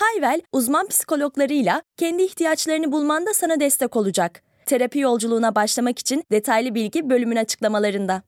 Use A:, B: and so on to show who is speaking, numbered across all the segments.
A: Hayvel, uzman psikologlarıyla kendi ihtiyaçlarını bulmanda sana destek olacak. Terapi yolculuğuna başlamak için detaylı bilgi bölümün açıklamalarında.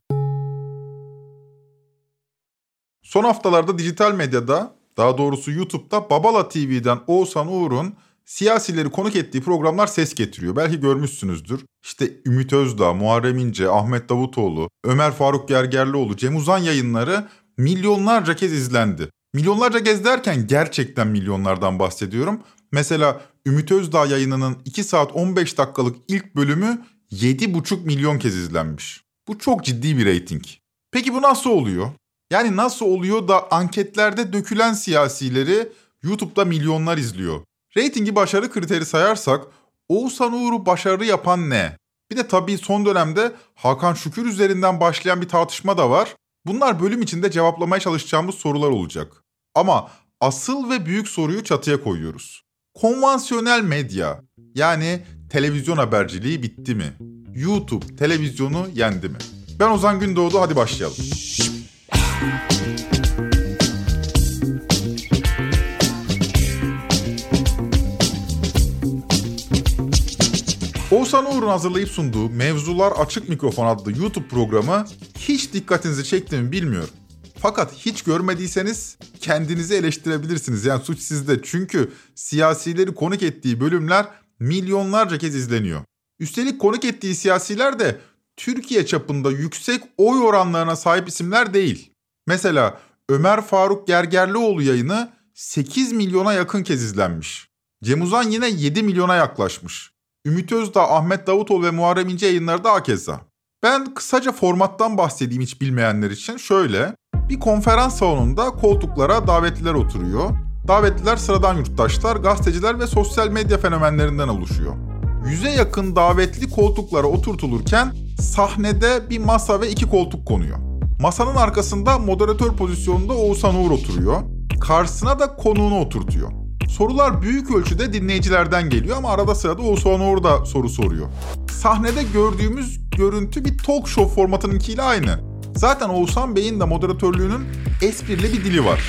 B: Son haftalarda dijital medyada, daha doğrusu YouTube'da Babala TV'den Oğuzhan Uğur'un siyasileri konuk ettiği programlar ses getiriyor. Belki görmüşsünüzdür. İşte Ümit Özdağ, Muharrem İnce, Ahmet Davutoğlu, Ömer Faruk Gergerlioğlu, Cem Uzan yayınları milyonlarca kez izlendi. Milyonlarca kez derken gerçekten milyonlardan bahsediyorum. Mesela Ümit Özdağ yayınının 2 saat 15 dakikalık ilk bölümü 7,5 milyon kez izlenmiş. Bu çok ciddi bir reyting. Peki bu nasıl oluyor? Yani nasıl oluyor da anketlerde dökülen siyasileri YouTube'da milyonlar izliyor? Ratingi başarı kriteri sayarsak Oğuzhan Uğur'u başarılı yapan ne? Bir de tabii son dönemde Hakan Şükür üzerinden başlayan bir tartışma da var. Bunlar bölüm içinde cevaplamaya çalışacağımız sorular olacak. Ama asıl ve büyük soruyu çatıya koyuyoruz. Konvansiyonel medya yani televizyon haberciliği bitti mi? YouTube televizyonu yendi mi? Ben Ozan Gündoğdu hadi başlayalım. Oğuzhan Uğur'un hazırlayıp sunduğu Mevzular Açık Mikrofon adlı YouTube programı hiç dikkatinizi çekti mi bilmiyorum. Fakat hiç görmediyseniz kendinizi eleştirebilirsiniz. Yani suç sizde. Çünkü siyasileri konuk ettiği bölümler milyonlarca kez izleniyor. Üstelik konuk ettiği siyasiler de Türkiye çapında yüksek oy oranlarına sahip isimler değil. Mesela Ömer Faruk Gergerlioğlu yayını 8 milyona yakın kez izlenmiş. Cem Uzan yine 7 milyona yaklaşmış. Ümit Özdağ, Ahmet Davutoğlu ve Muharrem İnce yayınları da hakeza. Ben kısaca formattan bahsedeyim hiç bilmeyenler için. Şöyle, bir konferans salonunda koltuklara davetliler oturuyor. Davetliler sıradan yurttaşlar, gazeteciler ve sosyal medya fenomenlerinden oluşuyor. Yüze yakın davetli koltuklara oturtulurken sahnede bir masa ve iki koltuk konuyor. Masanın arkasında moderatör pozisyonunda Oğuzhan Uğur oturuyor. Karşısına da konuğunu oturtuyor. Sorular büyük ölçüde dinleyicilerden geliyor ama arada sırada Oğuzhan Uğur da soru soruyor. Sahnede gördüğümüz görüntü bir talk show formatınınkiyle aynı. Zaten Oğuzhan Bey'in de moderatörlüğünün esprili bir dili var.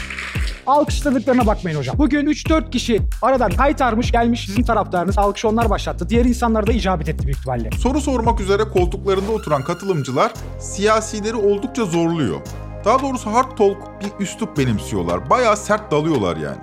C: Alkışladıklarına bakmayın hocam. Bugün 3-4 kişi aradan kaytarmış gelmiş sizin taraftarınız. Alkış onlar başlattı. Diğer insanlar da icabet etti büyük ihtimalle.
B: Soru sormak üzere koltuklarında oturan katılımcılar siyasileri oldukça zorluyor. Daha doğrusu hard talk bir üslup benimsiyorlar. Bayağı sert dalıyorlar yani.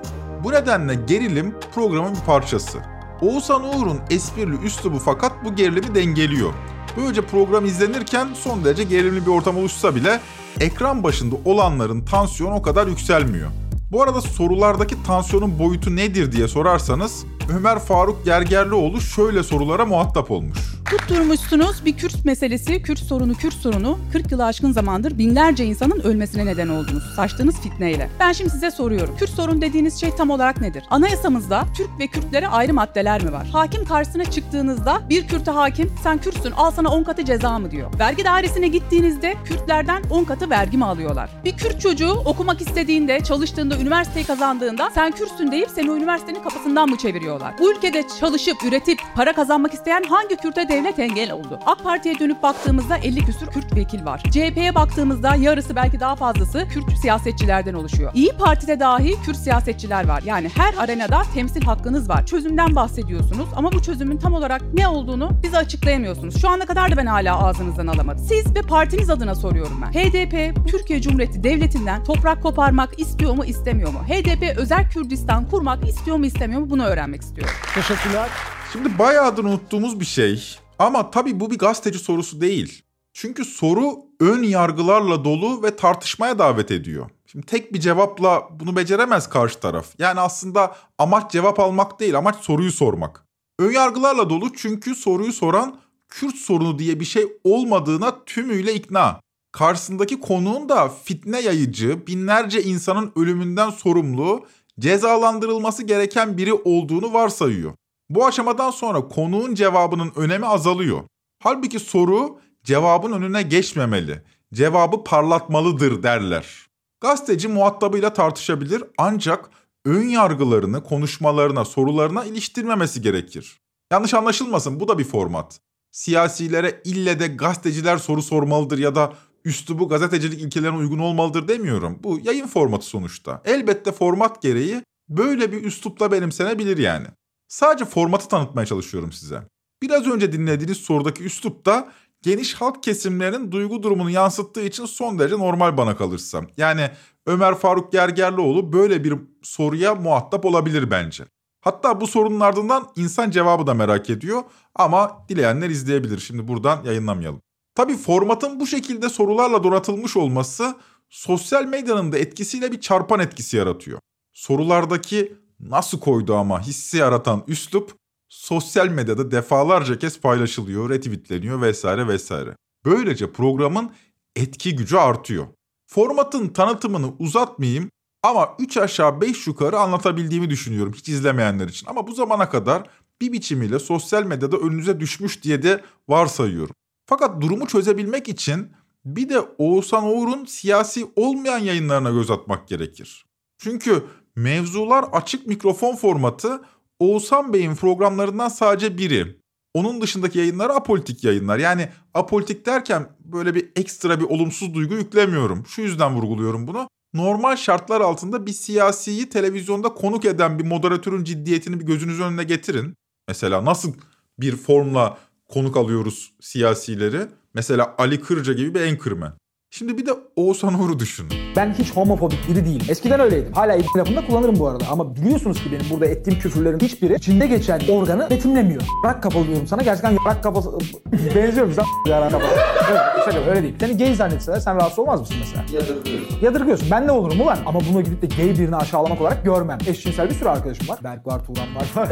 B: Bu nedenle gerilim programın bir parçası. Oğuzhan Uğur'un esprili üslubu fakat bu gerilimi dengeliyor. Böylece program izlenirken son derece gerilimli bir ortam oluşsa bile ekran başında olanların tansiyonu o kadar yükselmiyor. Bu arada sorulardaki tansiyonun boyutu nedir diye sorarsanız Ömer Faruk Gergerlioğlu şöyle sorulara muhatap olmuş.
D: Tutturmuşsunuz bir Kürt meselesi, Kürt sorunu, Kürt sorunu 40 yılı aşkın zamandır binlerce insanın ölmesine neden oldunuz. Saçtığınız fitneyle. Ben şimdi size soruyorum. Kürt sorun dediğiniz şey tam olarak nedir? Anayasamızda Türk ve Kürtlere ayrı maddeler mi var? Hakim karşısına çıktığınızda bir Kürt'e hakim sen Kürtsün al sana 10 katı ceza mı diyor. Vergi dairesine gittiğinizde Kürtlerden 10 katı vergi mi alıyorlar? Bir Kürt çocuğu okumak istediğinde, çalıştığında, üniversiteyi kazandığında sen Kürtsün deyip seni üniversitenin kapısından mı çeviriyorlar? Bu ülkede çalışıp, üretip, para kazanmak isteyen hangi Kürt'e devlet engel oldu? AK Parti'ye dönüp baktığımızda 50 küsür Kürt vekil var. CHP'ye baktığımızda yarısı belki daha fazlası Kürt siyasetçilerden oluşuyor. İyi Parti'de dahi Kürt siyasetçiler var. Yani her arenada temsil hakkınız var. Çözümden bahsediyorsunuz ama bu çözümün tam olarak ne olduğunu bize açıklayamıyorsunuz. Şu ana kadar da ben hala ağzınızdan alamadım. Siz ve partiniz adına soruyorum ben. HDP Türkiye Cumhuriyeti Devleti'nden toprak koparmak istiyor mu istemiyor mu? HDP özel Kürdistan kurmak istiyor mu istemiyor mu bunu öğrenmek istiyorum.
C: Teşekkürler.
B: Şimdi bayağıdır unuttuğumuz bir şey ama tabii bu bir gazeteci sorusu değil. Çünkü soru ön yargılarla dolu ve tartışmaya davet ediyor. Şimdi tek bir cevapla bunu beceremez karşı taraf. Yani aslında amaç cevap almak değil, amaç soruyu sormak. Ön yargılarla dolu çünkü soruyu soran Kürt sorunu diye bir şey olmadığına tümüyle ikna. Karşısındaki konuğun da fitne yayıcı, binlerce insanın ölümünden sorumlu, cezalandırılması gereken biri olduğunu varsayıyor. Bu aşamadan sonra konuğun cevabının önemi azalıyor. Halbuki soru cevabın önüne geçmemeli. Cevabı parlatmalıdır derler. Gazeteci muhatabıyla tartışabilir ancak ön yargılarını konuşmalarına, sorularına iliştirmemesi gerekir. Yanlış anlaşılmasın bu da bir format. Siyasilere ille de gazeteciler soru sormalıdır ya da üslubu gazetecilik ilkelerine uygun olmalıdır demiyorum. Bu yayın formatı sonuçta. Elbette format gereği böyle bir üslupla benimsenebilir yani. Sadece formatı tanıtmaya çalışıyorum size. Biraz önce dinlediğiniz sorudaki üslup da geniş halk kesimlerinin duygu durumunu yansıttığı için son derece normal bana kalırsa. Yani Ömer Faruk Gergerlioğlu böyle bir soruya muhatap olabilir bence. Hatta bu sorunun ardından insan cevabı da merak ediyor ama dileyenler izleyebilir. Şimdi buradan yayınlamayalım. Tabi formatın bu şekilde sorularla donatılmış olması sosyal medyanın da etkisiyle bir çarpan etkisi yaratıyor. Sorulardaki nasıl koydu ama hissi yaratan üslup sosyal medyada defalarca kez paylaşılıyor, retweetleniyor vesaire vesaire. Böylece programın etki gücü artıyor. Formatın tanıtımını uzatmayayım ama 3 aşağı 5 yukarı anlatabildiğimi düşünüyorum hiç izlemeyenler için. Ama bu zamana kadar bir biçimiyle sosyal medyada önünüze düşmüş diye de varsayıyorum. Fakat durumu çözebilmek için bir de Oğuzhan Uğur'un siyasi olmayan yayınlarına göz atmak gerekir. Çünkü mevzular açık mikrofon formatı Oğuzhan Bey'in programlarından sadece biri. Onun dışındaki yayınlar apolitik yayınlar. Yani apolitik derken böyle bir ekstra bir olumsuz duygu yüklemiyorum. Şu yüzden vurguluyorum bunu. Normal şartlar altında bir siyasiyi televizyonda konuk eden bir moderatörün ciddiyetini bir gözünüz önüne getirin. Mesela nasıl bir formla konuk alıyoruz siyasileri? Mesela Ali Kırca gibi bir enkırmen. Şimdi bir de Oğuzhan Uğur'u düşünün.
C: Ben hiç homofobik biri değilim. Eskiden öyleydim. Hala ibn lafında kullanırım bu arada. Ama biliyorsunuz ki benim burada ettiğim küfürlerin hiçbiri içinde geçen organı betimlemiyor. Rak kapalı diyorum sana. Gerçekten rak kapalı... Benziyorum sen yarak kapalı. Evet, şaka öyle değil. Seni gay zannetseler sen rahatsız olmaz mısın mesela? Yadırgıyorsun. Yadırgıyorsun. Ben ne olurum ulan? Ama bunu gidip de gay birini aşağılamak olarak görmem. Eşcinsel bir sürü arkadaşım var. Berk var, Turan var.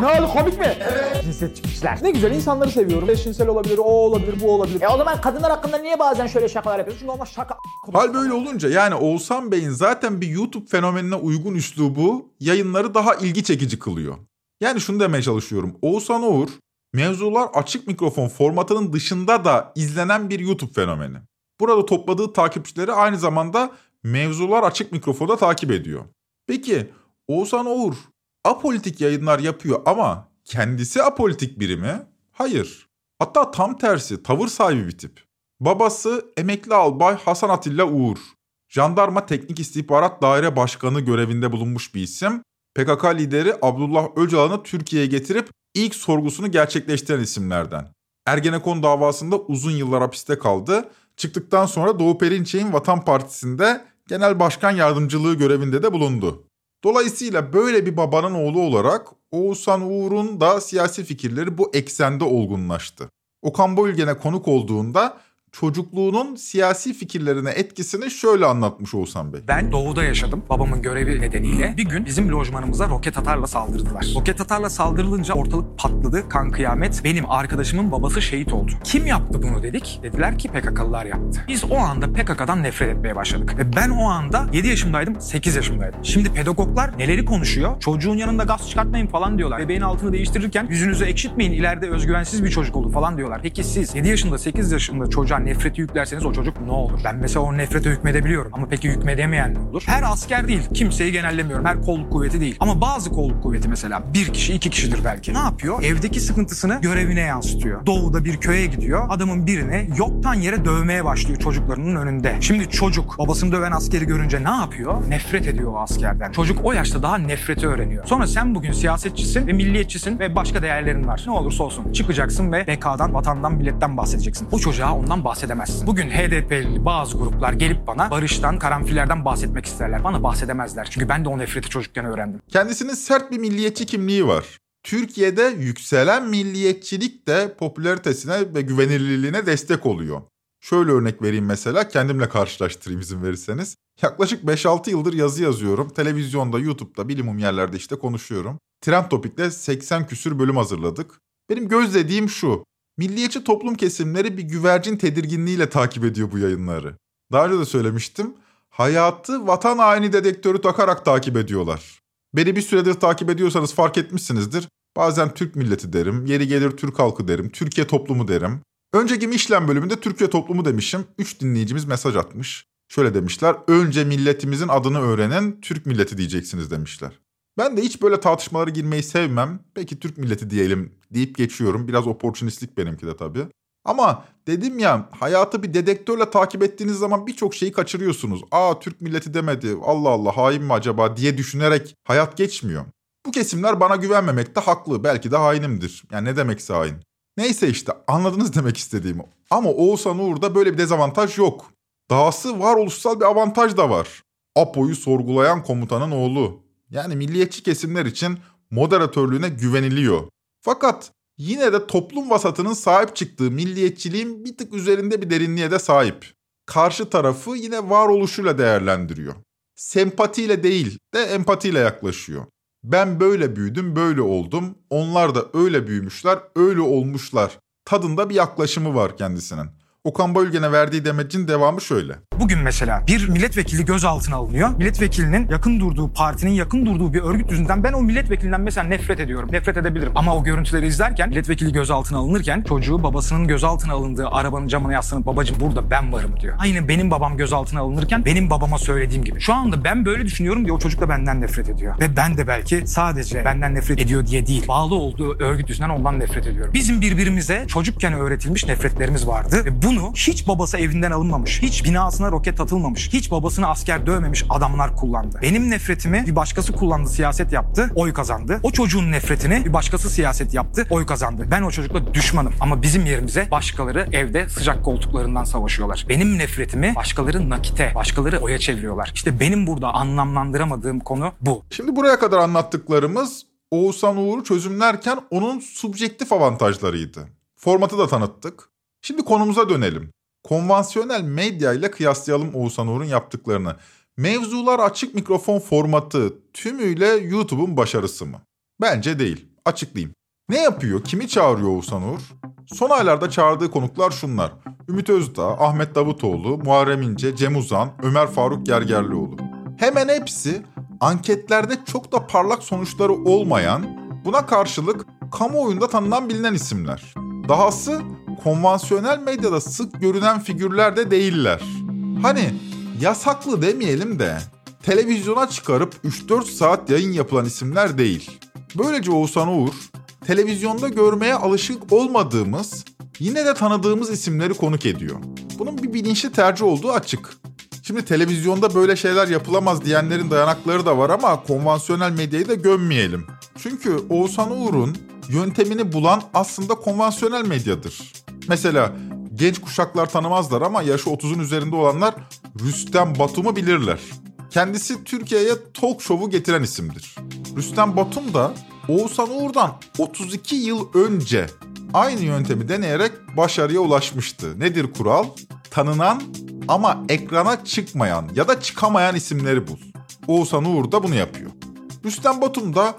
C: ne oldu komik mi? Evet. Cinsiyet çıkmışlar. Ne güzel insanları seviyorum. Eşcinsel olabilir, o olabilir, bu olabilir. E o zaman kadınlar hakkında niye bazen şöyle şakalar yapıyorsun? Çünkü olmaz şaka.
B: Hal böyle olunca yani Oğuzhan Bey'in zaten bir YouTube fenomenine uygun üslubu yayınları daha ilgi çekici kılıyor. Yani şunu demeye çalışıyorum. Oğuzhan Uğur mevzular açık mikrofon formatının dışında da izlenen bir YouTube fenomeni. Burada topladığı takipçileri aynı zamanda mevzular açık mikrofonda takip ediyor. Peki Oğuzhan Uğur apolitik yayınlar yapıyor ama kendisi apolitik biri mi? Hayır. Hatta tam tersi tavır sahibi bir tip. Babası emekli albay Hasan Atilla Uğur. Jandarma Teknik İstihbarat Daire Başkanı görevinde bulunmuş bir isim. PKK lideri Abdullah Öcalan'ı Türkiye'ye getirip ilk sorgusunu gerçekleştiren isimlerden. Ergenekon davasında uzun yıllar hapiste kaldı. Çıktıktan sonra Doğu Perinçek'in Vatan Partisi'nde genel başkan yardımcılığı görevinde de bulundu. Dolayısıyla böyle bir babanın oğlu olarak Oğuzhan Uğur'un da siyasi fikirleri bu eksende olgunlaştı. Okan Bayülgen'e konuk olduğunda çocukluğunun siyasi fikirlerine etkisini şöyle anlatmış Oğuzhan Bey.
E: Ben doğuda yaşadım. Babamın görevi nedeniyle bir gün bizim lojmanımıza roket atarla saldırdılar. Roket atarla saldırılınca ortalık patladı. Kan kıyamet. Benim arkadaşımın babası şehit oldu. Kim yaptı bunu dedik. Dediler ki PKK'lılar yaptı. Biz o anda PKK'dan nefret etmeye başladık. Ve ben o anda 7 yaşındaydım, 8 yaşındaydım. Şimdi pedagoglar neleri konuşuyor? Çocuğun yanında gaz çıkartmayın falan diyorlar. Bebeğin altını değiştirirken yüzünüzü ekşitmeyin. ileride özgüvensiz bir çocuk olur falan diyorlar. Peki siz 7 yaşında, 8 yaşında çocuğa nefreti yüklerseniz o çocuk ne olur? Ben mesela o nefrete hükmedebiliyorum. Ama peki hükmedemeyen ne olur? Her asker değil. Kimseyi genellemiyorum. Her kolluk kuvveti değil. Ama bazı kolluk kuvveti mesela bir kişi iki kişidir belki. Ne yapıyor? Evdeki sıkıntısını görevine yansıtıyor. Doğuda bir köye gidiyor. Adamın birine yoktan yere dövmeye başlıyor çocuklarının önünde. Şimdi çocuk babasını döven askeri görünce ne yapıyor? Nefret ediyor o askerden. Çocuk o yaşta daha nefreti öğreniyor. Sonra sen bugün siyasetçisin ve milliyetçisin ve başka değerlerin var. Ne olursa olsun çıkacaksın ve bekadan, vatandan, milletten bahsedeceksin. O çocuğa ondan bahsedemezsin. Bugün HDP'li bazı gruplar gelip bana barıştan, karanfillerden bahsetmek isterler. Bana bahsedemezler. Çünkü ben de o nefreti çocukken öğrendim.
B: Kendisinin sert bir milliyetçi kimliği var. Türkiye'de yükselen milliyetçilik de popülaritesine ve güvenilirliğine destek oluyor. Şöyle örnek vereyim mesela kendimle karşılaştırayım izin verirseniz. Yaklaşık 5-6 yıldır yazı yazıyorum. Televizyonda, YouTube'da, bilimum yerlerde işte konuşuyorum. Trend Topik'te 80 küsür bölüm hazırladık. Benim gözlediğim şu. Milliyetçi toplum kesimleri bir güvercin tedirginliğiyle takip ediyor bu yayınları. Daha önce de söylemiştim. Hayatı vatan haini dedektörü takarak takip ediyorlar. Beni bir süredir takip ediyorsanız fark etmişsinizdir. Bazen Türk milleti derim, yeri gelir Türk halkı derim, Türkiye toplumu derim. Önceki Mişlen bölümünde Türkiye toplumu demişim. Üç dinleyicimiz mesaj atmış. Şöyle demişler, önce milletimizin adını öğrenin, Türk milleti diyeceksiniz demişler. Ben de hiç böyle tartışmalara girmeyi sevmem. Peki Türk milleti diyelim deyip geçiyorum. Biraz oportunistlik benimki de tabii. Ama dedim ya hayatı bir dedektörle takip ettiğiniz zaman birçok şeyi kaçırıyorsunuz. Aa Türk milleti demedi Allah Allah hain mi acaba diye düşünerek hayat geçmiyor. Bu kesimler bana güvenmemekte haklı. Belki de hainimdir. Yani ne demekse hain. Neyse işte anladınız demek istediğimi. Ama Oğuzhan Uğur'da böyle bir dezavantaj yok. Dahası varoluşsal bir avantaj da var. Apo'yu sorgulayan komutanın oğlu. Yani milliyetçi kesimler için moderatörlüğüne güveniliyor. Fakat yine de toplum vasatının sahip çıktığı milliyetçiliğin bir tık üzerinde bir derinliğe de sahip. Karşı tarafı yine varoluşuyla değerlendiriyor. Sempatiyle değil de empatiyle yaklaşıyor. Ben böyle büyüdüm, böyle oldum. Onlar da öyle büyümüşler, öyle olmuşlar. Tadında bir yaklaşımı var kendisinin. Okan Bayülgen'e verdiği demecin devamı şöyle.
E: Bugün mesela bir milletvekili gözaltına alınıyor. Milletvekilinin yakın durduğu partinin yakın durduğu bir örgüt yüzünden ben o milletvekilinden mesela nefret ediyorum. Nefret edebilirim. Ama o görüntüleri izlerken milletvekili gözaltına alınırken çocuğu babasının gözaltına alındığı arabanın camına yaslanıp babacım burada ben varım diyor. Aynı benim babam gözaltına alınırken benim babama söylediğim gibi. Şu anda ben böyle düşünüyorum diye o çocuk da benden nefret ediyor. Ve ben de belki sadece benden nefret ediyor diye değil. Bağlı olduğu örgüt yüzünden ondan nefret ediyorum. Bizim birbirimize çocukken öğretilmiş nefretlerimiz vardı. Ve bunu hiç babası evinden alınmamış, hiç binasına roket atılmamış, hiç babasını asker dövmemiş adamlar kullandı. Benim nefretimi bir başkası kullandı, siyaset yaptı, oy kazandı. O çocuğun nefretini bir başkası siyaset yaptı, oy kazandı. Ben o çocukla düşmanım ama bizim yerimize başkaları evde sıcak koltuklarından savaşıyorlar. Benim nefretimi başkaları nakite, başkaları oya çeviriyorlar. İşte benim burada anlamlandıramadığım konu bu.
B: Şimdi buraya kadar anlattıklarımız Oğuzhan Uğur'u çözümlerken onun subjektif avantajlarıydı. Formatı da tanıttık. Şimdi konumuza dönelim. Konvansiyonel medya ile kıyaslayalım Oğuzhan Uğur'un yaptıklarını. Mevzular açık mikrofon formatı tümüyle YouTube'un başarısı mı? Bence değil. Açıklayayım. Ne yapıyor? Kimi çağırıyor Oğuzhan Uğur? Son aylarda çağırdığı konuklar şunlar. Ümit Özdağ, Ahmet Davutoğlu, Muharrem İnce, Cem Uzan, Ömer Faruk Gergerlioğlu. Hemen hepsi anketlerde çok da parlak sonuçları olmayan, buna karşılık kamuoyunda tanınan bilinen isimler. Dahası konvansiyonel medyada sık görünen figürler de değiller. Hani yasaklı demeyelim de televizyona çıkarıp 3-4 saat yayın yapılan isimler değil. Böylece Oğuzhan Uğur, televizyonda görmeye alışık olmadığımız, yine de tanıdığımız isimleri konuk ediyor. Bunun bir bilinçli tercih olduğu açık. Şimdi televizyonda böyle şeyler yapılamaz diyenlerin dayanakları da var ama konvansiyonel medyayı da gömmeyelim. Çünkü Oğuzhan Uğur'un yöntemini bulan aslında konvansiyonel medyadır. Mesela genç kuşaklar tanımazlar ama yaşı 30'un üzerinde olanlar Rüstem Batum'u bilirler. Kendisi Türkiye'ye talk show'u getiren isimdir. Rüstem Batum da Oğuzhan Uğur'dan 32 yıl önce aynı yöntemi deneyerek başarıya ulaşmıştı. Nedir kural? Tanınan ama ekrana çıkmayan ya da çıkamayan isimleri bul. Oğuzhan Uğur da bunu yapıyor. Rüstem Batum da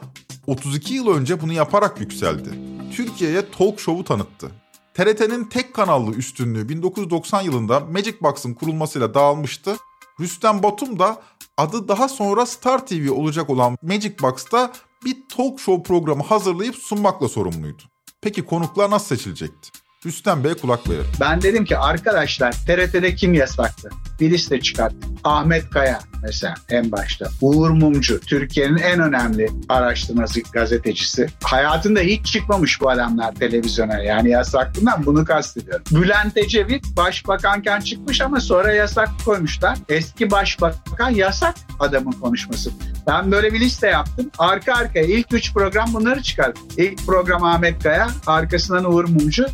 B: 32 yıl önce bunu yaparak yükseldi. Türkiye'ye talk show'u tanıttı. TRT'nin tek kanallı üstünlüğü 1990 yılında Magic Box'ın kurulmasıyla dağılmıştı. Rüstem Batum da adı daha sonra Star TV olacak olan Magic Box'ta bir talk show programı hazırlayıp sunmakla sorumluydu. Peki konuklar nasıl seçilecekti? Rüstem Bey'e kulak verelim.
F: Ben dedim ki arkadaşlar TRT'de kim yasaktı? Bir liste çıkarttık. Ahmet Kaya mesela en başta. Uğur Mumcu, Türkiye'nin en önemli araştırması gazetecisi. Hayatında hiç çıkmamış bu adamlar televizyona. Yani yasaklığından bunu kastediyorum. Bülent Ecevit başbakanken çıkmış ama sonra yasak koymuşlar. Eski başbakan yasak adamın konuşması. Ben böyle bir liste yaptım. Arka arkaya ilk üç program bunları çıkardım. İlk program Ahmet Kaya, arkasından Uğur Mumcu,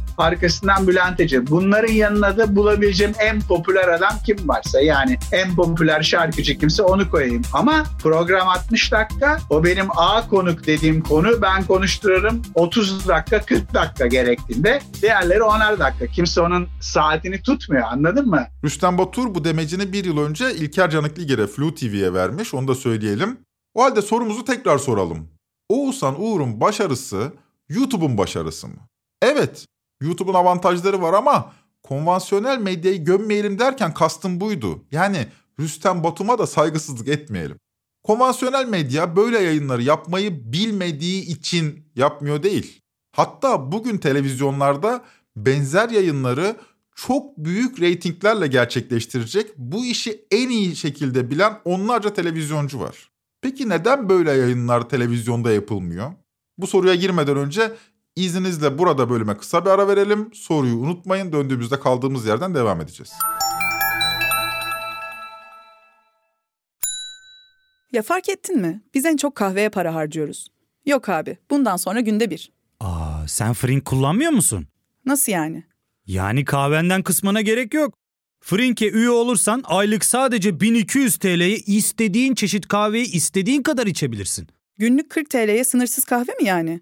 F: arkasından Bülent Ecevit. Bunların yanına da bulabileceğim en popüler adam kim varsa yani en popüler şarkıcı kimse onu koyayım. Ama program 60 dakika. O benim A konuk dediğim konu. Ben konuştururum 30 dakika 40 dakika gerektiğinde. Diğerleri 10'ar dakika. Kimse onun saatini tutmuyor anladın mı?
B: Rüstem Batur bu demecini bir yıl önce İlker Canıkligir'e Flu TV'ye vermiş. Onu da söyleyelim. O halde sorumuzu tekrar soralım. Oğuzhan Uğur'un başarısı YouTube'un başarısı mı? Evet, YouTube'un avantajları var ama konvansiyonel medyayı gömmeyelim derken kastım buydu. Yani Rüstem Batum'a da saygısızlık etmeyelim. Konvansiyonel medya böyle yayınları yapmayı bilmediği için yapmıyor değil. Hatta bugün televizyonlarda benzer yayınları çok büyük reytinglerle gerçekleştirecek bu işi en iyi şekilde bilen onlarca televizyoncu var. Peki neden böyle yayınlar televizyonda yapılmıyor? Bu soruya girmeden önce izninizle burada bölüme kısa bir ara verelim. Soruyu unutmayın döndüğümüzde kaldığımız yerden devam edeceğiz.
D: Ya fark ettin mi? Biz en çok kahveye para harcıyoruz. Yok abi, bundan sonra günde bir.
G: Aa, sen Frink kullanmıyor musun?
D: Nasıl yani?
G: Yani kahvenden kısmına gerek yok. Frink'e üye olursan aylık sadece 1200 TL'ye istediğin çeşit kahveyi istediğin kadar içebilirsin.
D: Günlük 40 TL'ye sınırsız kahve mi yani?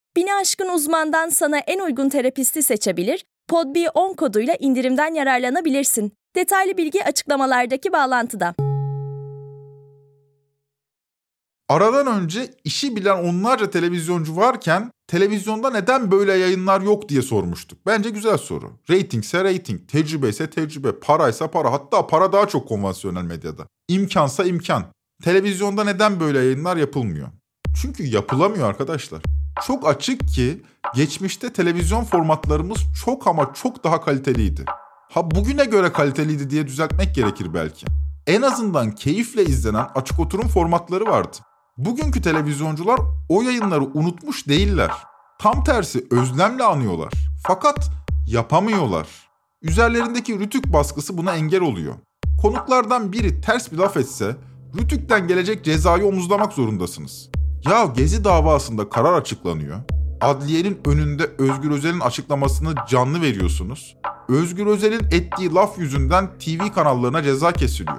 A: Bini aşkın uzmandan sana en uygun terapisti seçebilir, PodB10 koduyla indirimden yararlanabilirsin. Detaylı bilgi açıklamalardaki bağlantıda.
B: Aradan önce işi bilen onlarca televizyoncu varken televizyonda neden böyle yayınlar yok diye sormuştuk. Bence güzel soru. Ratingse rating, tecrübe ise tecrübe, paraysa para. Hatta para daha çok konvansiyonel medyada. İmkansa imkan. Televizyonda neden böyle yayınlar yapılmıyor? Çünkü yapılamıyor arkadaşlar. Çok açık ki geçmişte televizyon formatlarımız çok ama çok daha kaliteliydi. Ha bugüne göre kaliteliydi diye düzeltmek gerekir belki. En azından keyifle izlenen açık oturum formatları vardı. Bugünkü televizyoncular o yayınları unutmuş değiller. Tam tersi özlemle anıyorlar. Fakat yapamıyorlar. Üzerlerindeki rütük baskısı buna engel oluyor. Konuklardan biri ters bir laf etse rütükten gelecek cezayı omuzlamak zorundasınız. Ya Gezi davasında karar açıklanıyor. Adliyenin önünde Özgür Özel'in açıklamasını canlı veriyorsunuz. Özgür Özel'in ettiği laf yüzünden TV kanallarına ceza kesiliyor.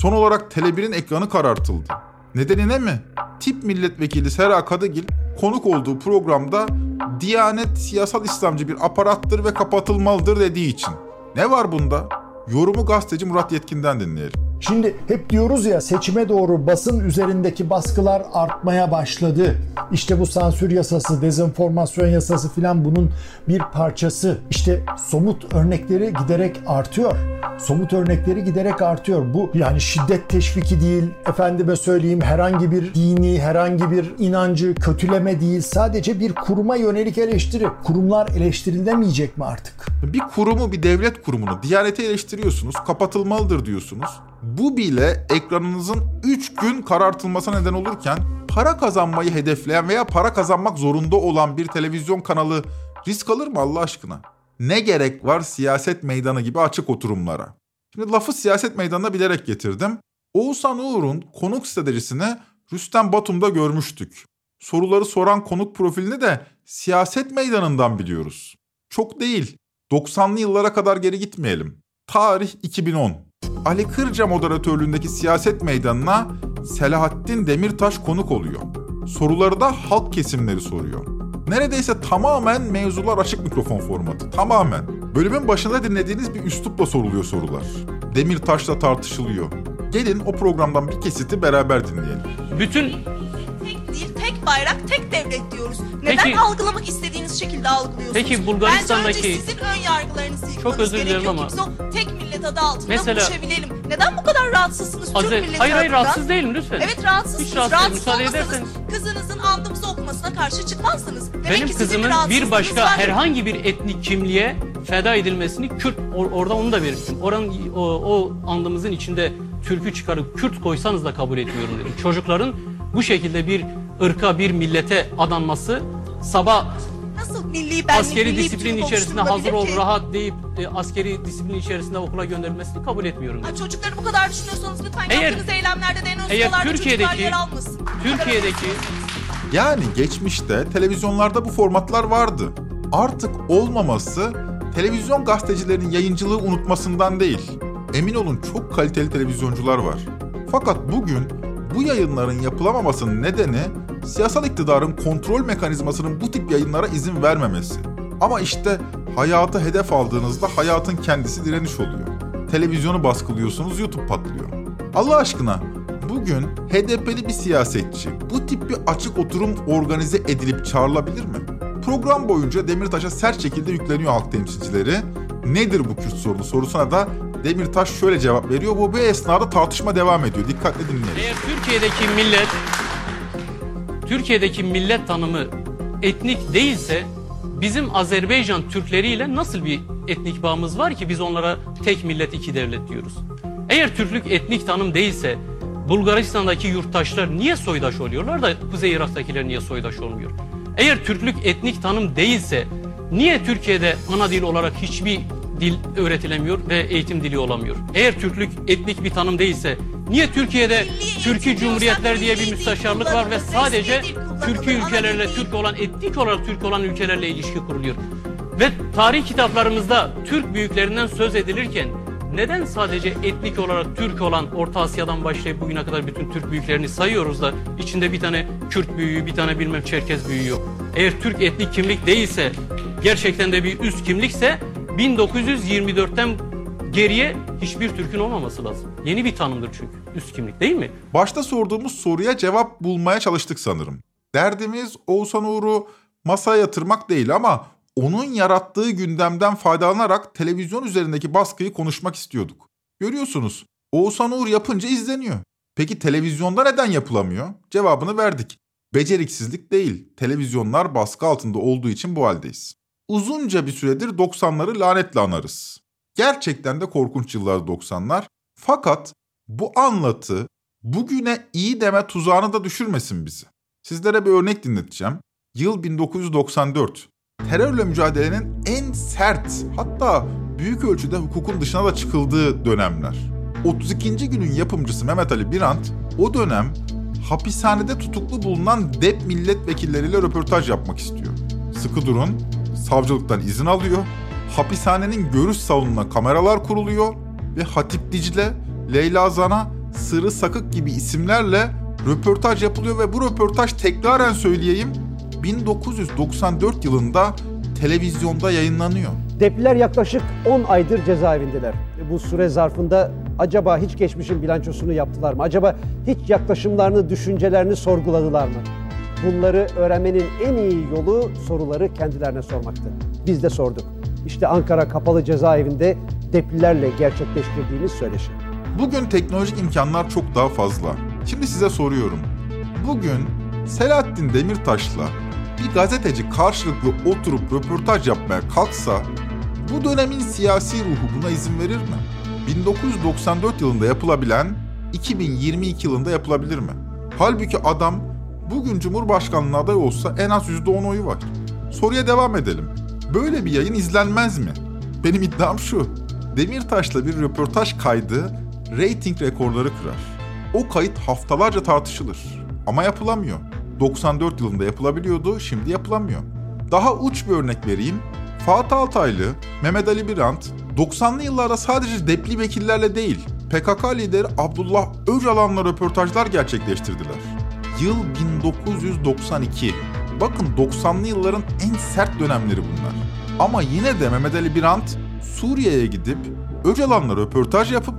B: Son olarak Tele1'in ekranı karartıldı. Nedeni ne mi? Tip milletvekili Sera Kadıgil konuk olduğu programda Diyanet siyasal İslamcı bir aparattır ve kapatılmalıdır dediği için. Ne var bunda? Yorumu gazeteci Murat Yetkin'den dinleyelim.
H: Şimdi hep diyoruz ya seçime doğru basın üzerindeki baskılar artmaya başladı. İşte bu sansür yasası, dezenformasyon yasası filan bunun bir parçası. İşte somut örnekleri giderek artıyor. Somut örnekleri giderek artıyor. Bu yani şiddet teşviki değil, efendime söyleyeyim herhangi bir dini, herhangi bir inancı kötüleme değil. Sadece bir kuruma yönelik eleştiri. Kurumlar eleştirilemeyecek mi artık?
B: Bir kurumu, bir devlet kurumunu, Diyaneti eleştiriyorsunuz, kapatılmalıdır diyorsunuz. Bu bile ekranınızın 3 gün karartılmasına neden olurken para kazanmayı hedefleyen veya para kazanmak zorunda olan bir televizyon kanalı risk alır mı Allah aşkına? Ne gerek var siyaset meydanı gibi açık oturumlara? Şimdi lafı siyaset meydanına bilerek getirdim. Oğuzhan Uğur'un konuk stratejisini Rüstem Batum'da görmüştük. Soruları soran konuk profilini de siyaset meydanından biliyoruz. Çok değil. 90'lı yıllara kadar geri gitmeyelim. Tarih 2010. Ali Kırca moderatörlüğündeki siyaset meydanına Selahattin Demirtaş konuk oluyor. Soruları da halk kesimleri soruyor. Neredeyse tamamen mevzular açık mikrofon formatı. Tamamen. Bölümün başında dinlediğiniz bir üslupla soruluyor sorular. Demirtaş'la tartışılıyor. Gelin o programdan bir kesiti beraber dinleyelim.
I: Bütün
J: bayrak, tek devlet diyoruz. Neden
I: Peki-
J: algılamak istediğiniz şekilde algılıyorsunuz?
I: Peki Bulgaristan'daki-
J: Bence önce sizin ön yargılarınızı yıkmanız
I: Çok özür dilerim
J: gerekiyor
I: ama-
J: ki Biz o tek millet adı altında
I: Mesela-
J: buluşabilelim. Neden bu kadar rahatsızsınız
I: Aziz-
J: Türk milleti
I: hayır hayır
J: adına?
I: rahatsız değilim lütfen.
J: Evet rahatsızsınız.
I: Hiç rahatsız değilim. Müsaade
J: olmasanız
I: ederseniz.
J: kızınızın andımızı okumasına karşı çıkmazsınız. Demek
I: Benim
J: ki sizin
I: kızımın bir
J: rahatsızlığınız
I: başka
J: var.
I: herhangi bir etnik kimliğe feda edilmesini Kürt or- orada onu da belirttim. Oranın o, o andımızın içinde türkü çıkarıp Kürt koysanız da kabul etmiyorum dedim. Çocukların bu şekilde bir ırka, bir millete adanması sabah
J: Nasıl milli benlik,
I: askeri
J: milli
I: disiplin
J: bütünlük
I: içerisinde hazır ol,
J: oluşturulabilir ki?
I: rahat deyip e, askeri disiplin içerisinde okula gönderilmesini kabul etmiyorum
J: Ha, çocukları bu kadar düşünüyorsanız lütfen
I: Eğer-
J: yaptığınız eylemlerde de en ön
I: eğer
J: sıralarda
I: Türkiye'deki-
J: yer almasın.
I: Türkiye'deki
B: Yani geçmişte televizyonlarda bu formatlar vardı. Artık olmaması televizyon gazetecilerinin yayıncılığı unutmasından değil. Emin olun çok kaliteli televizyoncular var. Fakat bugün bu yayınların yapılamamasının nedeni Siyasal iktidarın kontrol mekanizmasının bu tip yayınlara izin vermemesi. Ama işte hayatı hedef aldığınızda hayatın kendisi direniş oluyor. Televizyonu baskılıyorsunuz, YouTube patlıyor. Allah aşkına bugün HDP'li bir siyasetçi bu tip bir açık oturum organize edilip çağrılabilir mi? Program boyunca Demirtaş'a sert şekilde yükleniyor halk temsilcileri. Nedir bu Kürt sorunu sorusuna da Demirtaş şöyle cevap veriyor. Bu bir esnada tartışma devam ediyor. Dikkatli dinleyin.
I: Eğer Türkiye'deki millet Türkiye'deki millet tanımı etnik değilse bizim Azerbaycan Türkleriyle nasıl bir etnik bağımız var ki biz onlara tek millet iki devlet diyoruz? Eğer Türklük etnik tanım değilse Bulgaristan'daki yurttaşlar niye soydaş oluyorlar da Kuzey Irak'takiler niye soydaş olmuyor? Eğer Türklük etnik tanım değilse niye Türkiye'de ana dil olarak hiçbir dil öğretilemiyor ve eğitim dili olamıyor? Eğer Türklük etnik bir tanım değilse niye Türkiye'de Türkiye Cumhuriyetler diye bir müsteşarlık var ve sadece Türkiye ülkelerle Türk olan etnik olarak Türk olan ülkelerle ilişki kuruluyor? Ve tarih kitaplarımızda Türk büyüklerinden söz edilirken neden sadece etnik olarak Türk olan Orta Asya'dan başlayıp bugüne kadar bütün Türk büyüklerini sayıyoruz da içinde bir tane Kürt büyüğü, bir tane bilmem Çerkez büyüğü yok. Eğer Türk etnik kimlik değilse, gerçekten de bir üst kimlikse 1924'ten geriye hiçbir Türk'ün olmaması lazım. Yeni bir tanımdır çünkü üst kimlik değil mi?
B: Başta sorduğumuz soruya cevap bulmaya çalıştık sanırım. Derdimiz Oğuzhan Uğur'u masaya yatırmak değil ama onun yarattığı gündemden faydalanarak televizyon üzerindeki baskıyı konuşmak istiyorduk. Görüyorsunuz Oğuzhan Uğur yapınca izleniyor. Peki televizyonda neden yapılamıyor? Cevabını verdik. Beceriksizlik değil, televizyonlar baskı altında olduğu için bu haldeyiz. Uzunca bir süredir 90'ları lanetle anarız. Gerçekten de korkunç yıllar 90'lar. Fakat bu anlatı bugüne iyi deme tuzağına da düşürmesin bizi. Sizlere bir örnek dinleteceğim. Yıl 1994 terörle mücadelenin en sert hatta büyük ölçüde hukukun dışına da çıkıldığı dönemler. 32. günün yapımcısı Mehmet Ali Birant o dönem hapishanede tutuklu bulunan DEP milletvekilleriyle röportaj yapmak istiyor. Sıkı durun, savcılıktan izin alıyor, hapishanenin görüş salonuna kameralar kuruluyor ve Hatip Dicle, Leyla Zana, Sırrı Sakık gibi isimlerle röportaj yapılıyor ve bu röportaj tekraren söyleyeyim 1994 yılında televizyonda yayınlanıyor.
K: Depliler yaklaşık 10 aydır cezaevindeler. Bu süre zarfında acaba hiç geçmişin bilançosunu yaptılar mı? Acaba hiç yaklaşımlarını, düşüncelerini sorguladılar mı? Bunları öğrenmenin en iyi yolu soruları kendilerine sormaktı. Biz de sorduk. İşte Ankara Kapalı Cezaevinde deplilerle gerçekleştirdiğimiz söyleşi.
B: Bugün teknolojik imkanlar çok daha fazla. Şimdi size soruyorum. Bugün Selahattin Demirtaş'la bir gazeteci karşılıklı oturup röportaj yapmaya kalksa bu dönemin siyasi ruhu buna izin verir mi? 1994 yılında yapılabilen 2022 yılında yapılabilir mi? Halbuki adam bugün Cumhurbaşkanlığına aday olsa en az %10 oyu var. Soruya devam edelim. Böyle bir yayın izlenmez mi? Benim iddiam şu. Demirtaş'la bir röportaj kaydı reyting rekorları kırar. O kayıt haftalarca tartışılır ama yapılamıyor. 94 yılında yapılabiliyordu, şimdi yapılamıyor. Daha uç bir örnek vereyim. Fatih Altaylı, Mehmet Ali Birant, 90'lı yıllarda sadece depli vekillerle değil, PKK lideri Abdullah Öcalan'la röportajlar gerçekleştirdiler. Yıl 1992. Bakın 90'lı yılların en sert dönemleri bunlar. Ama yine de Mehmet Ali Birant Suriye'ye gidip Öcalan'la röportaj yapıp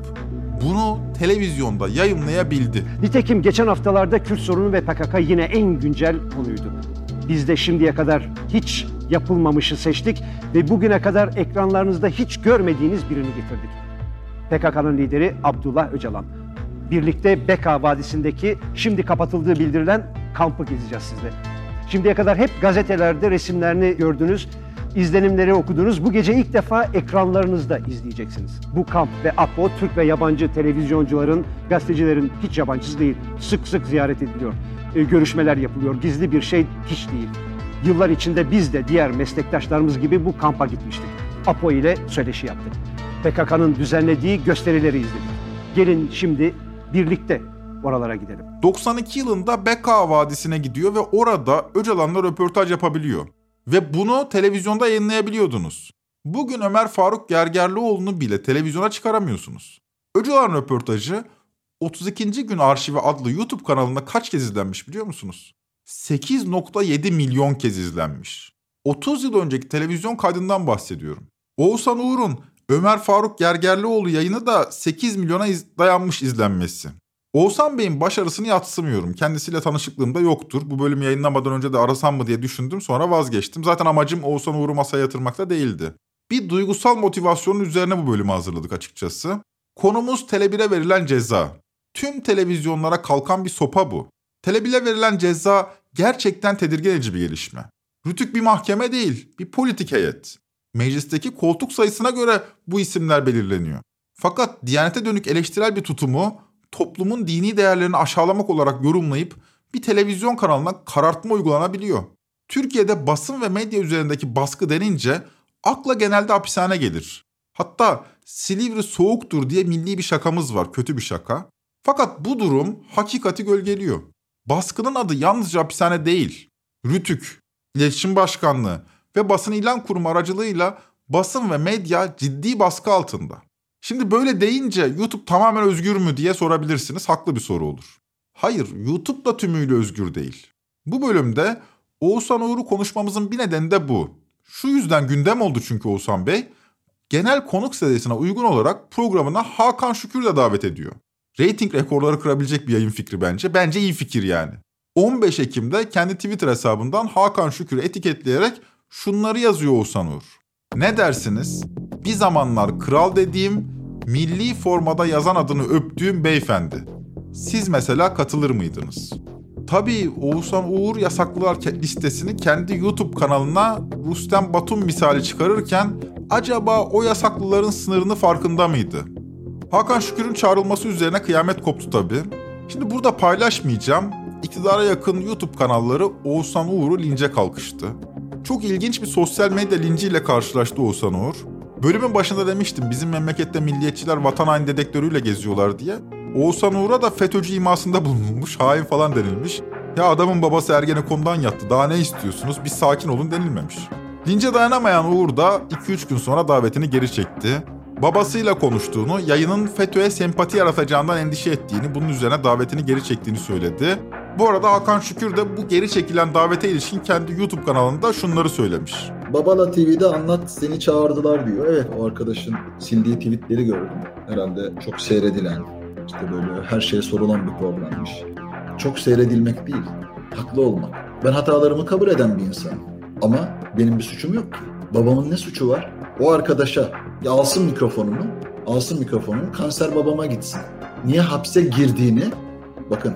B: bunu televizyonda yayınlayabildi.
K: Nitekim geçen haftalarda Kürt sorunu ve PKK yine en güncel konuydu. Biz de şimdiye kadar hiç yapılmamışı seçtik ve bugüne kadar ekranlarınızda hiç görmediğiniz birini getirdik. PKK'nın lideri Abdullah Öcalan. Birlikte Beka Vadisi'ndeki şimdi kapatıldığı bildirilen kampı gezeceğiz sizle. Şimdiye kadar hep gazetelerde resimlerini gördünüz, izlenimleri okudunuz. Bu gece ilk defa ekranlarınızda izleyeceksiniz. Bu kamp ve APO Türk ve yabancı televizyoncuların, gazetecilerin hiç yabancısı değil. Sık sık ziyaret ediliyor. E, görüşmeler yapılıyor. Gizli bir şey hiç değil. Yıllar içinde biz de diğer meslektaşlarımız gibi bu kampa gitmiştik. APO ile söyleşi yaptık. PKK'nın düzenlediği gösterileri izledik. Gelin şimdi birlikte oralara gidelim.
B: 92 yılında Beka Vadisi'ne gidiyor ve orada Öcalan'la röportaj yapabiliyor. Ve bunu televizyonda yayınlayabiliyordunuz. Bugün Ömer Faruk Gergerlioğlu'nu bile televizyona çıkaramıyorsunuz. Öcalan röportajı 32. gün arşivi adlı YouTube kanalında kaç kez izlenmiş biliyor musunuz? 8.7 milyon kez izlenmiş. 30 yıl önceki televizyon kaydından bahsediyorum. Oğuzhan Uğur'un Ömer Faruk Gergerlioğlu yayını da 8 milyona iz- dayanmış izlenmesi. Oğuzhan Bey'in başarısını yatsımıyorum. Kendisiyle tanışıklığım da yoktur. Bu bölümü yayınlamadan önce de arasam mı diye düşündüm sonra vazgeçtim. Zaten amacım Oğuzhan Uğur'u masaya yatırmak da değildi. Bir duygusal motivasyonun üzerine bu bölümü hazırladık açıkçası. Konumuz Tele1'e verilen ceza. Tüm televizyonlara kalkan bir sopa bu. Tele1'e verilen ceza gerçekten tedirgin edici bir gelişme. Rütük bir mahkeme değil, bir politik heyet. Meclisteki koltuk sayısına göre bu isimler belirleniyor. Fakat Diyanete dönük eleştirel bir tutumu toplumun dini değerlerini aşağılamak olarak yorumlayıp bir televizyon kanalına karartma uygulanabiliyor. Türkiye'de basın ve medya üzerindeki baskı denince akla genelde hapishane gelir. Hatta Silivri soğuktur diye milli bir şakamız var, kötü bir şaka. Fakat bu durum hakikati gölgeliyor. Baskının adı yalnızca hapishane değil. Rütük, İletişim Başkanlığı ve Basın İlan Kurumu aracılığıyla basın ve medya ciddi baskı altında. Şimdi böyle deyince YouTube tamamen özgür mü diye sorabilirsiniz. Haklı bir soru olur. Hayır, YouTube da tümüyle özgür değil. Bu bölümde Oğuzhan Uğur'u konuşmamızın bir nedeni de bu. Şu yüzden gündem oldu çünkü Oğuzhan Bey, genel konuk sayısına uygun olarak programına Hakan Şükür de davet ediyor. Rating rekorları kırabilecek bir yayın fikri bence. Bence iyi fikir yani. 15 Ekim'de kendi Twitter hesabından Hakan Şükür'ü etiketleyerek şunları yazıyor Oğuzhan Uğur. Ne dersiniz? Bir zamanlar kral dediğim, milli formada yazan adını öptüğüm beyefendi. Siz mesela katılır mıydınız? Tabii Oğuzhan Uğur yasaklılar listesini kendi YouTube kanalına Rustem Batum misali çıkarırken acaba o yasaklıların sınırını farkında mıydı? Hakan Şükür'ün çağrılması üzerine kıyamet koptu tabii. Şimdi burada paylaşmayacağım. İktidara yakın YouTube kanalları Oğuzhan Uğur'u lince kalkıştı. Çok ilginç bir sosyal medya linciyle karşılaştı Oğuzhan Uğur. Bölümün başında demiştim bizim memlekette milliyetçiler vatan haini dedektörüyle geziyorlar diye. Oğuzhan Uğur'a da FETÖ'cü imasında bulunmuş, hain falan denilmiş. Ya adamın babası Ergenekon'dan yattı, daha ne istiyorsunuz, bir sakin olun denilmemiş. Lince dayanamayan Uğur da 2-3 gün sonra davetini geri çekti. Babasıyla konuştuğunu, yayının FETÖ'ye sempati yaratacağından endişe ettiğini, bunun üzerine davetini geri çektiğini söyledi. Bu arada Hakan Şükür de bu geri çekilen davete ilişkin kendi YouTube kanalında şunları söylemiş.
L: Babala TV'de anlat seni çağırdılar diyor. Evet o arkadaşın sildiği tweetleri gördüm. Herhalde çok seyredilen, işte böyle her şeye sorulan bir programmış. Çok seyredilmek değil, haklı olmak. Ben hatalarımı kabul eden bir insanım. Ama benim bir suçum yok ki. Babamın ne suçu var? O arkadaşa ya alsın mikrofonunu, alsın mikrofonunu kanser babama gitsin. Niye hapse girdiğini bakın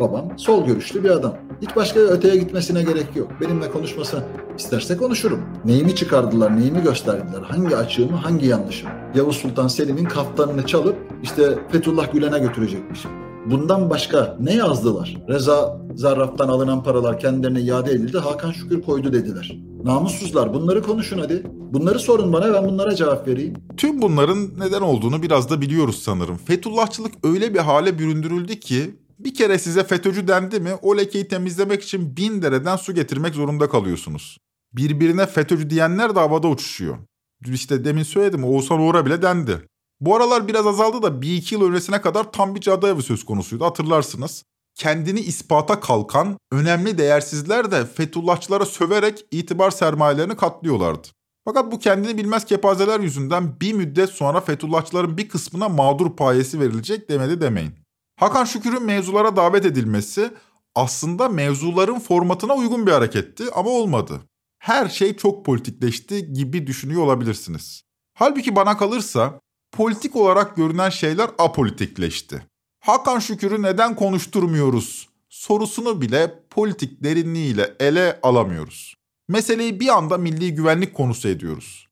L: babam sol görüşlü bir adam. Hiç başka öteye gitmesine gerek yok. Benimle konuşmasına isterse konuşurum. Neyimi çıkardılar, neyimi gösterdiler, hangi açığımı, hangi yanlışımı. Yavuz Sultan Selim'in kaftanını çalıp işte Fethullah Gülen'e götürecekmişim. Bundan başka ne yazdılar? Reza Zarrab'dan alınan paralar kendilerine iade edildi. Hakan Şükür koydu dediler. Namussuzlar bunları konuşun hadi. Bunları sorun bana ben bunlara cevap vereyim.
B: Tüm bunların neden olduğunu biraz da biliyoruz sanırım. Fethullahçılık öyle bir hale büründürüldü ki bir kere size FETÖ'cü dendi mi o lekeyi temizlemek için bin dereden su getirmek zorunda kalıyorsunuz. Birbirine FETÖ'cü diyenler de havada uçuşuyor. İşte demin söyledim Oğuzhan Uğur'a bile dendi. Bu aralar biraz azaldı da bir iki yıl öncesine kadar tam bir cadı evi söz konusuydu hatırlarsınız. Kendini ispata kalkan önemli değersizler de Fethullahçılara söverek itibar sermayelerini katlıyorlardı. Fakat bu kendini bilmez kepazeler yüzünden bir müddet sonra Fethullahçıların bir kısmına mağdur payesi verilecek demedi demeyin. Hakan Şükür'ün mevzulara davet edilmesi aslında mevzuların formatına uygun bir hareketti ama olmadı. Her şey çok politikleşti gibi düşünüyor olabilirsiniz. Halbuki bana kalırsa politik olarak görünen şeyler apolitikleşti. Hakan Şükür'ü neden konuşturmuyoruz sorusunu bile politik derinliğiyle ele alamıyoruz. Meseleyi bir anda milli güvenlik konusu ediyoruz.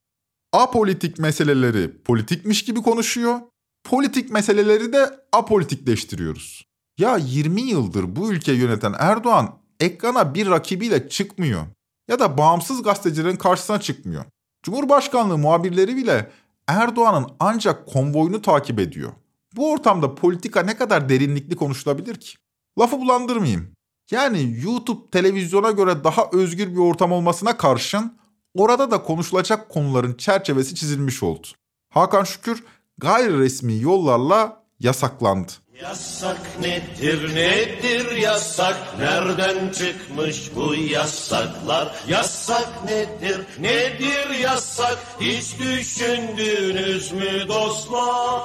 B: Apolitik meseleleri politikmiş gibi konuşuyor, politik meseleleri de apolitikleştiriyoruz. Ya 20 yıldır bu ülkeyi yöneten Erdoğan ekrana bir rakibiyle çıkmıyor ya da bağımsız gazetecilerin karşısına çıkmıyor. Cumhurbaşkanlığı muhabirleri bile Erdoğan'ın ancak konvoyunu takip ediyor. Bu ortamda politika ne kadar derinlikli konuşulabilir ki? Lafı bulandırmayayım. Yani YouTube televizyona göre daha özgür bir ortam olmasına karşın orada da konuşulacak konuların çerçevesi çizilmiş oldu. Hakan Şükür gayri resmi yollarla yasaklandı.
M: Yasak nedir nedir yasak nereden çıkmış bu yasaklar yasak nedir nedir yasak hiç düşündünüz mü dostlar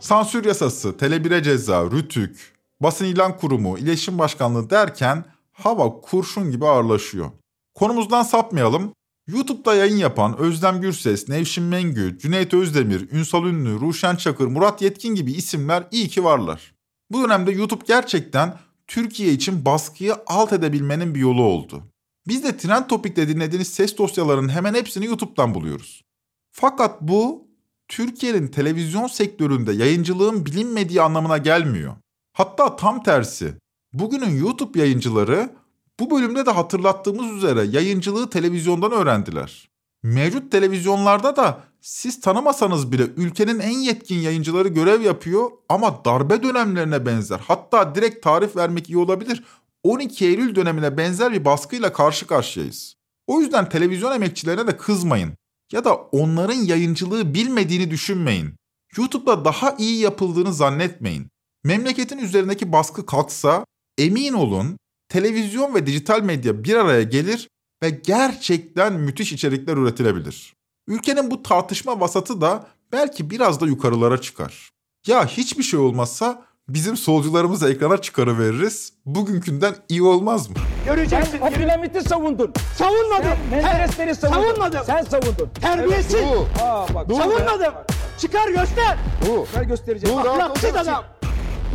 B: Sansür yasası, Tele1'e ceza, Rütük, Basın İlan Kurumu, İletişim Başkanlığı derken hava kurşun gibi ağırlaşıyor. Konumuzdan sapmayalım. YouTube'da yayın yapan Özlem Gürses, Nevşin Mengü, Cüneyt Özdemir, Ünsal Ünlü, Ruşen Çakır, Murat Yetkin gibi isimler iyi ki varlar. Bu dönemde YouTube gerçekten Türkiye için baskıyı alt edebilmenin bir yolu oldu. Biz de Trend Topik'te dinlediğiniz ses dosyalarının hemen hepsini YouTube'dan buluyoruz. Fakat bu Türkiye'nin televizyon sektöründe yayıncılığın bilinmediği anlamına gelmiyor. Hatta tam tersi. Bugünün YouTube yayıncıları bu bölümde de hatırlattığımız üzere yayıncılığı televizyondan öğrendiler. Mevcut televizyonlarda da siz tanımasanız bile ülkenin en yetkin yayıncıları görev yapıyor ama darbe dönemlerine benzer hatta direkt tarif vermek iyi olabilir 12 Eylül dönemine benzer bir baskıyla karşı karşıyayız. O yüzden televizyon emekçilerine de kızmayın ya da onların yayıncılığı bilmediğini düşünmeyin. YouTube'da daha iyi yapıldığını zannetmeyin. Memleketin üzerindeki baskı kalksa emin olun televizyon ve dijital medya bir araya gelir ve gerçekten müthiş içerikler üretilebilir. Ülkenin bu tartışma vasatı da belki biraz da yukarılara çıkar. Ya hiçbir şey olmazsa bizim solcularımızı ekrana çıkarıveririz. Bugünkünden iyi olmaz mı?
N: Göreceksin. Abdülhamit'i savundun. Savunmadım.
C: Sen Menderesleri savundun.
N: Savunmadım.
C: Sen savundun.
N: Terbiyesiz.
C: Evet, bu. Aa, bak,
N: Savunmadım. Çıkar göster.
C: Bu. Ben göstereceğim.
N: Ahlaksız adam.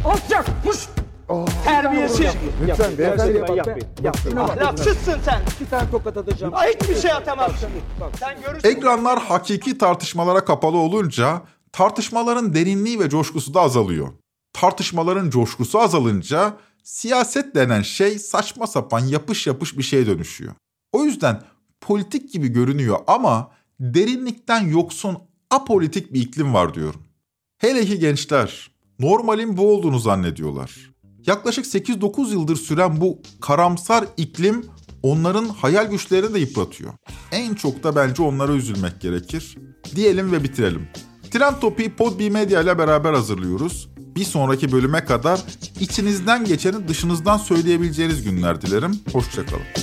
C: Alçak. Puş.
N: Terbiyesiz.
C: Lütfen beyefendi yapmayın.
N: Ahlaksızsın sen.
C: İki tane tokat atacağım.
N: Hiçbir şey atamazsın. Sen görürsün.
B: Ekranlar hakiki tartışmalara kapalı olunca tartışmaların derinliği ve coşkusu da azalıyor. Tartışmaların coşkusu azalınca siyaset denen şey saçma sapan yapış yapış bir şeye dönüşüyor. O yüzden politik gibi görünüyor ama derinlikten yoksun apolitik bir iklim var diyorum. Hele ki gençler normalin bu olduğunu zannediyorlar. Yaklaşık 8-9 yıldır süren bu karamsar iklim onların hayal güçlerini de yıpratıyor. En çok da bence onlara üzülmek gerekir. Diyelim ve bitirelim. Trend Topi'yi Podbi Media ile beraber hazırlıyoruz. Bir sonraki bölüme kadar içinizden geçeni dışınızdan söyleyebileceğiniz günler dilerim. Hoşçakalın.